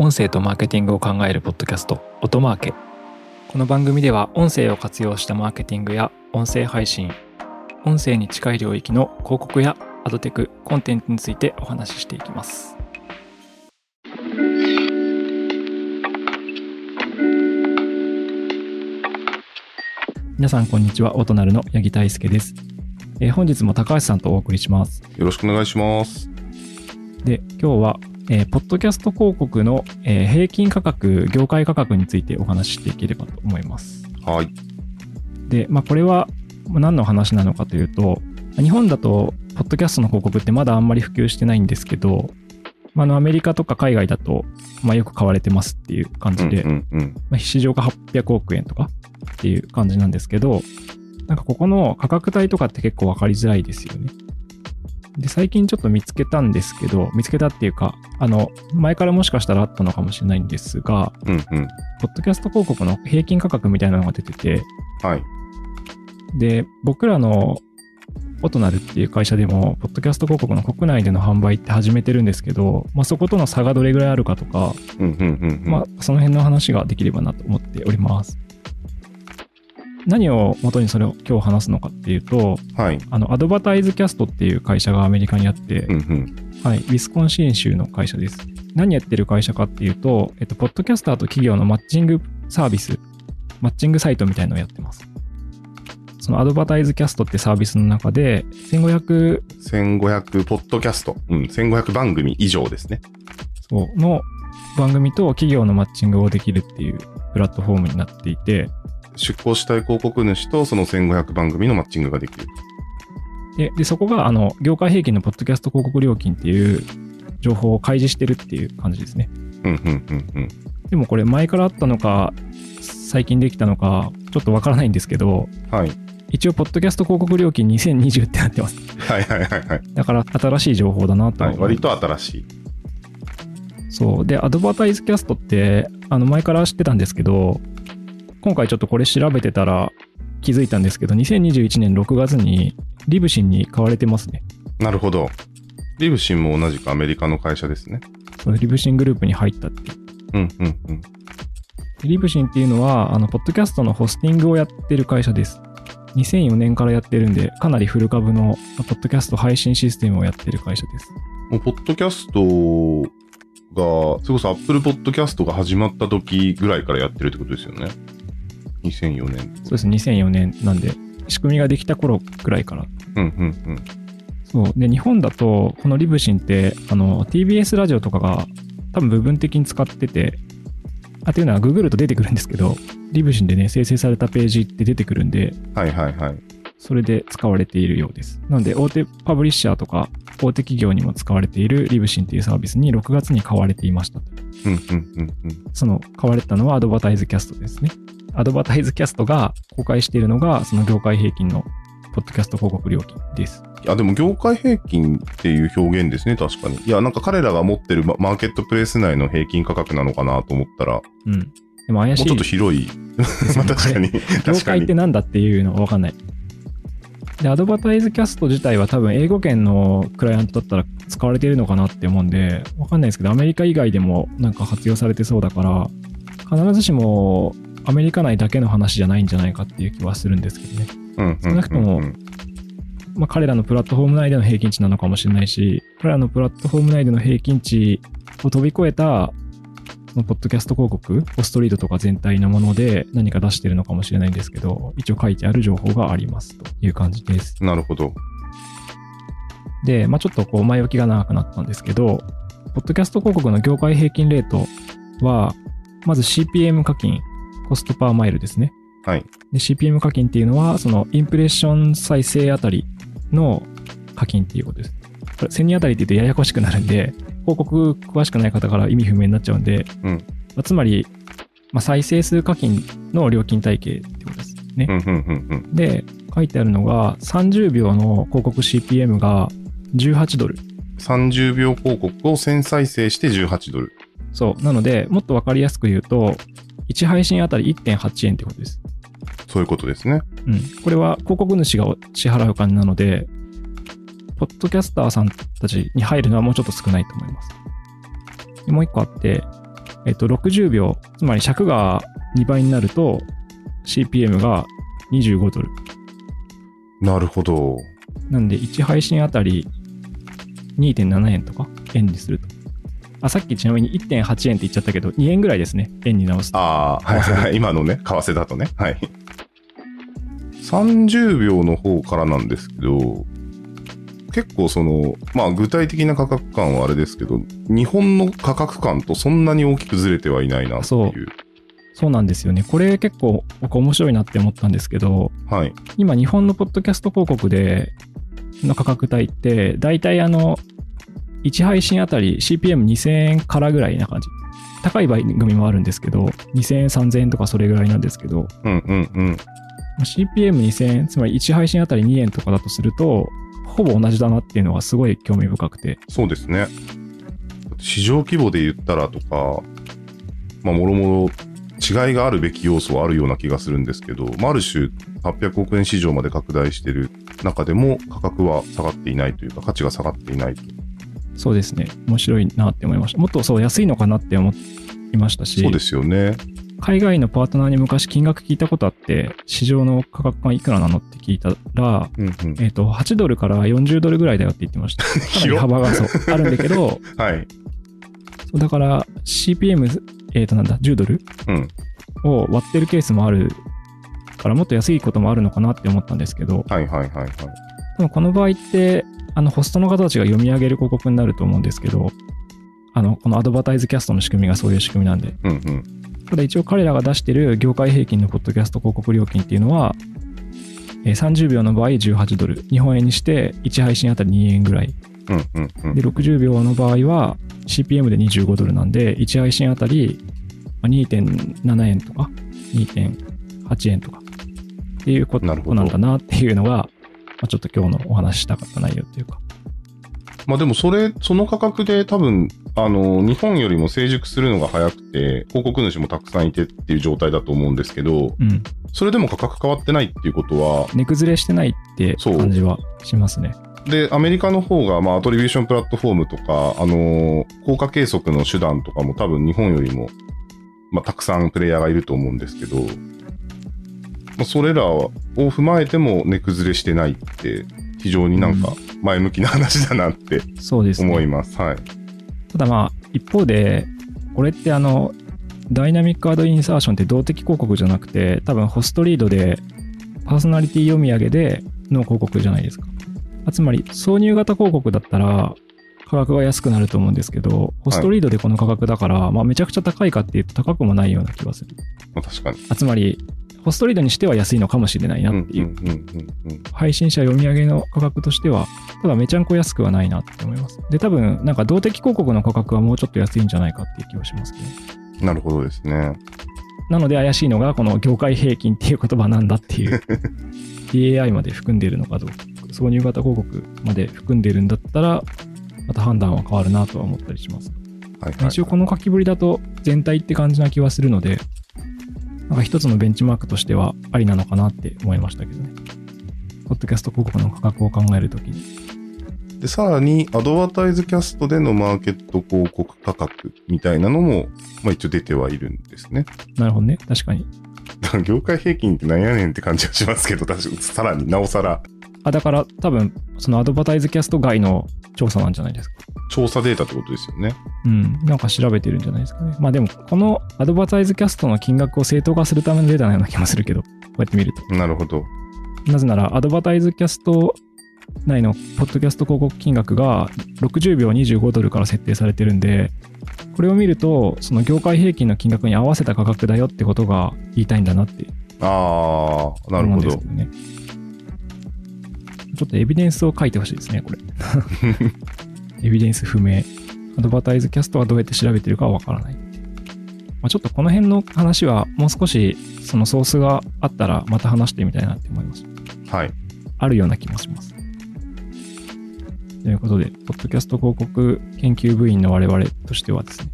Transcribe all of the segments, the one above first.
音声とマーケティングを考えるポッドキャスト音マーケ。この番組では音声を活用したマーケティングや音声配信音声に近い領域の広告やアドテクコンテンツについてお話ししていきます。皆さんこんにちは。音なるの八木大輔です、えー本日も高橋さんとお送りします。よろしくお願いします。で今日は、えーポッドキャスト広告の、えー平均価格業界価格についてお話ししていければと思いますはい。で、まあ、これはまあ何の話なのかというと日本だとポッドキャストの広告ってまだあんまり普及してないんですけど、まあ、あのアメリカとか海外だと、まあ、よく買われてますっていう感じで、うんうんうん。まあ、市場が800億円とかっていう感じなんですけど、なんかここの価格帯とかって結構わかりづらいですよね。で、最近ちょっと見つけたんですけど、見つけたっていうか、あの、前からもしかしたらあったのかもしれないんですが、うんうん。ポッドキャスト広告の平均価格みたいなのが出てて、はい。で、僕らのオトナルっていう会社でも、ポッドキャスト広告の国内での販売って始めてるんですけど、まあ、そことの差がどれぐらいあるかとか、うんうんうんうん。まあ、その辺の話ができればなと思っております。何を元にそれを今日話すのかっていうと、はい。あの、アドバタイズキャストっていう会社がアメリカにあって、うんうん。はい、ウィスコンシン州の会社です。何やってる会社かっていうと、えっと、ポッドキャスターと企業のマッチングサービス、マッチングサイトみたいのをやってます。そのアドバタイズキャストってサービスの中で、1500 1500ポッドキャスト。うん。1500番組以上ですね。そうの番組と企業のマッチングをできるっていうプラットフォームになっていて、出稿したい広告主とその1500番組のマッチングができる。で、でそこが、あの、業界平均のポッドキャスト広告料金っていう情報を開示してるっていう感じですね。うんうんうんうん。でもこれ前からあったのか、最近できたのか、ちょっとわからないんですけど、はい。一応、ポッドキャスト広告料金2020ってなってます。はいはいはいはい。だから、新しい情報だなとははい、割と新しい。そう。で、アドバタイズキャストって、あの、前から知ってたんですけど、今回ちょっとこれ調べてたら気づいたんですけど、2021年6月にリブシンに買われてますね。なるほど。リブシンも同じくアメリカの会社ですね。そのリブシングループに入ったっていう。うんうんうん。でリブシンっていうのは、あの、ポッドキャストのホスティングをやってる会社です。2004年からやってるんで、かなりフル株のポッドキャスト配信システムをやってる会社です。もう、ポッドキャストが、それこそ Apple Podcast が始まった時ぐらいからやってるってことですよね。2004年。そうです、2004年なんで、仕組みができた頃くらいから。うんうんうん。そう。で、日本だと、このリブシンって、あの、TBS ラジオとかが多分部分的に使ってて、あ、っていうのはググると出てくるんですけど、リブシンでね、生成されたページって出てくるんで、はいはいはい。それで使われているようです。なので、大手パブリッシャーとか、大手企業にも使われているリブシンっていうサービスに6月に買われていました。うんうんうんうん。その買われたのはアドバタイズキャストですね。アドバタイズキャストが公開しているのが、その業界平均のポッドキャスト広告料金です。いや、でも業界平均っていう表現ですね、確かに。いや、なんか彼らが持ってるママーケットプレイス内の平均価格なのかなと思ったら、もうん。でも怪しい。うちょっと広い。ま あ確かに。業。界ってなんだっていうのがわかんない。で、アドバタイズキャスト自体は多分英語圏のクライアントだったら使われているのかなって思うんで、わかんないですけど、アメリカ以外でもなんか活用されてそうだから、必ずしもアメリカ内だけの話じゃないんじゃないかっていう気はするんですけどね。少なくともまあ彼らのプラットフォーム内での平均値なのかもしれないし、彼らのプラットフォーム内での平均値を飛び越えた、そのポッドキャスト広告、ポストリードとか全体のもので何か出してるのかもしれないんですけど、一応書いてある情報がありますという感じです。なるほど。で、まあちょっとこう前置きが長くなったんですけど、ポッドキャスト広告の業界平均レートは、まず CPM 課金、コストパーマイルですね。はい。で、CPM 課金っていうのは、そのインプレッション再生あたりの課金っていうことです。これ、1000人あたりって言うとややこしくなるんで、広告詳しくない方から意味不明になっちゃうんで、うんまあつまり、まあ、再生数課金の料金体系ってことですね。うんうんうんうん。で、書いてあるのが、30秒の広告 CPM が18ドル。30秒広告を1000再生して18ドル。そう。なので、もっとわかりやすく言うと、1配信あたり1.8円ってことです。そういうことですね。うん。これは広告主が支払う金なので、ポッドキャスターさんたちに入るのはもうちょっと少ないと思います。でもう一個あって、えっと、60秒、つまり尺が2倍になると、CPM が25ドル。なるほど。なんで、1配信あたり2.7円とか円にすると。あ、さっきちなみに1.8円って言っちゃったけど、2円ぐらいですね。円に直すと。ああ、はいはいはい。今のね、為替だとね。はい。30秒の方からなんですけど、結構その、まあ具体的な価格感はあれですけど、日本の価格感とそんなに大きくずれてはいないなってそいう。そうなんですよね。これ結構僕面白いなって思ったんですけど、はい。今日本のポッドキャスト広告での価格帯って、大体あの、1配信あたり CPM2000 円からぐらいな感じ。高い番組もあるんですけど、2000円、3000円とかそれぐらいなんですけど、うんうんうん。まあ CPM2000 円、つまり1配信あたり2円とかだとすると、ほぼ同じだなっていうのがすごい興味深くて、そうですね。市場規模で言ったらとか、まあ、もろもろ違いがあるべき要素はあるような気がするんですけど、まあ、ある種800億円市場まで拡大している中でも価格は下がっていないというか、価値が下がっていないと。そうですね、面白いなって思いました。もっとそう安いのかなって思いましたし、そうですよね。海外のパートナーに昔金額聞いたことあって、市場の価格感いくらなのって聞いたら、うんうん。えっ、と、8ドルから40ドルぐらいだよって言ってました。かなり幅がそう、あるんだけど、はい。そうだから CPM、えっ、となんだ、10ドルうん。を割ってるケースもあるから、もっと安いこともあるのかなって思ったんですけど、はいはいはいはい。でもこの場合って、あの、ホストの方たちが読み上げる広告になると思うんですけど、あの、このアドバタイズキャストの仕組みがそういう仕組みなんで、うんうん。ただ一応彼らが出してる業界平均のポッドキャスト広告料金っていうのは、えー30秒の場合18ドル、日本円にして1配信あたり2円ぐらい。うんうんうんで、。60秒の場合は CPM で25ドルなんで、1配信あたりまあ2.7円とか2.8円とかっていうことなんだなっていうのが、まあ、ちょっと今日のお話ししたかった内容っていうか。まあでもそれ、その価格で多分、あの、日本よりも成熟するのが早くて、広告主もたくさんいてっていう状態だと思うんですけど、うん。それでも価格変わってないっていうことは、値崩れしてないって感じはしますね。で、アメリカの方が、まあ、アトリビューションプラットフォームとか、あのー効果計測の手段とかも多分日本よりも、まあ、たくさんプレイヤーがいると思うんですけど、まあ、それらを踏まえても値崩れしてないって、非常になんか前向きな話だなってそうですね。思います。はい。ただまあ、一方で、これってあの、ダイナミックアドインサーションって動的広告じゃなくて、多分ホストリードで、パーソナリティ読み上げでの広告じゃないですか。あつまり、挿入型広告だったら、価格が安くなると思うんですけど、ホストリードでこの価格だから、まあめちゃくちゃ高いかっていうと高くもないような気がする。まあ、確かに。あつまり、ホストリードにしては安いのかもしれないなっていう。配信者読み上げの価格としては、ただめちゃんこ安くはないなって思います。で、多分、なんか動的広告の価格はもうちょっと安いんじゃないかっていう気はしますけど。なるほどですね。なので怪しいのが、この業界平均っていう言葉なんだっていう、DAI まで含んでいるのかどうか、挿入型広告まで含んでいるんだったら、また判断は変わるなとは思ったりします。はいはい、はい。一応この書きぶりだと全体って感じな気はするので、なんか一つのベンチマークとしてはありなのかなって思いましたけどね。ポッドキャスト広告の価格を考えるときに。で、さらに、アドバタイズキャストでのマーケット広告価格みたいなのも、まあ一応出てはいるんですね。なるほどね。確かに。業界平均ってなんやねんって感じはしますけど、確かにさらになおさらあ、だから多分、そのアドバタイズキャスト外の調査なんじゃないですか。調査データってことですよね。うん。なんか調べてるんじゃないですかね。まあでも、このアドバタイズキャストの金額を正当化するためのデータのような気もするけど、こうやって見ると。なるほど。なぜなら、アドバタイズキャスト内のポッドキャスト広告金額が60秒25ドルから設定されてるんで、これを見ると、その業界平均の金額に合わせた価格だよってことが言いたいんだなってああ、なるほどね。ちょっとエビデンスを書いてほしいですね、これ。エビデンス不明。アドバタイズキャストはどうやって調べてるかはわからない。まあ、ちょっとこの辺の話はもう少しそのソースがあったらまた話してみたいなって思います。はい。あるような気もします。ということで、ポッドキャスト広告研究部員の我々としてはですね、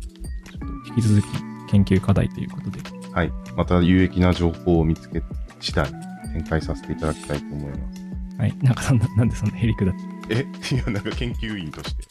引き続き研究課題ということで、はい。また有益な情報を見つけ次第展開させていただきたいと思います。はい、なんかそんななんでそんなへりくだってえいや、なんか研究員として。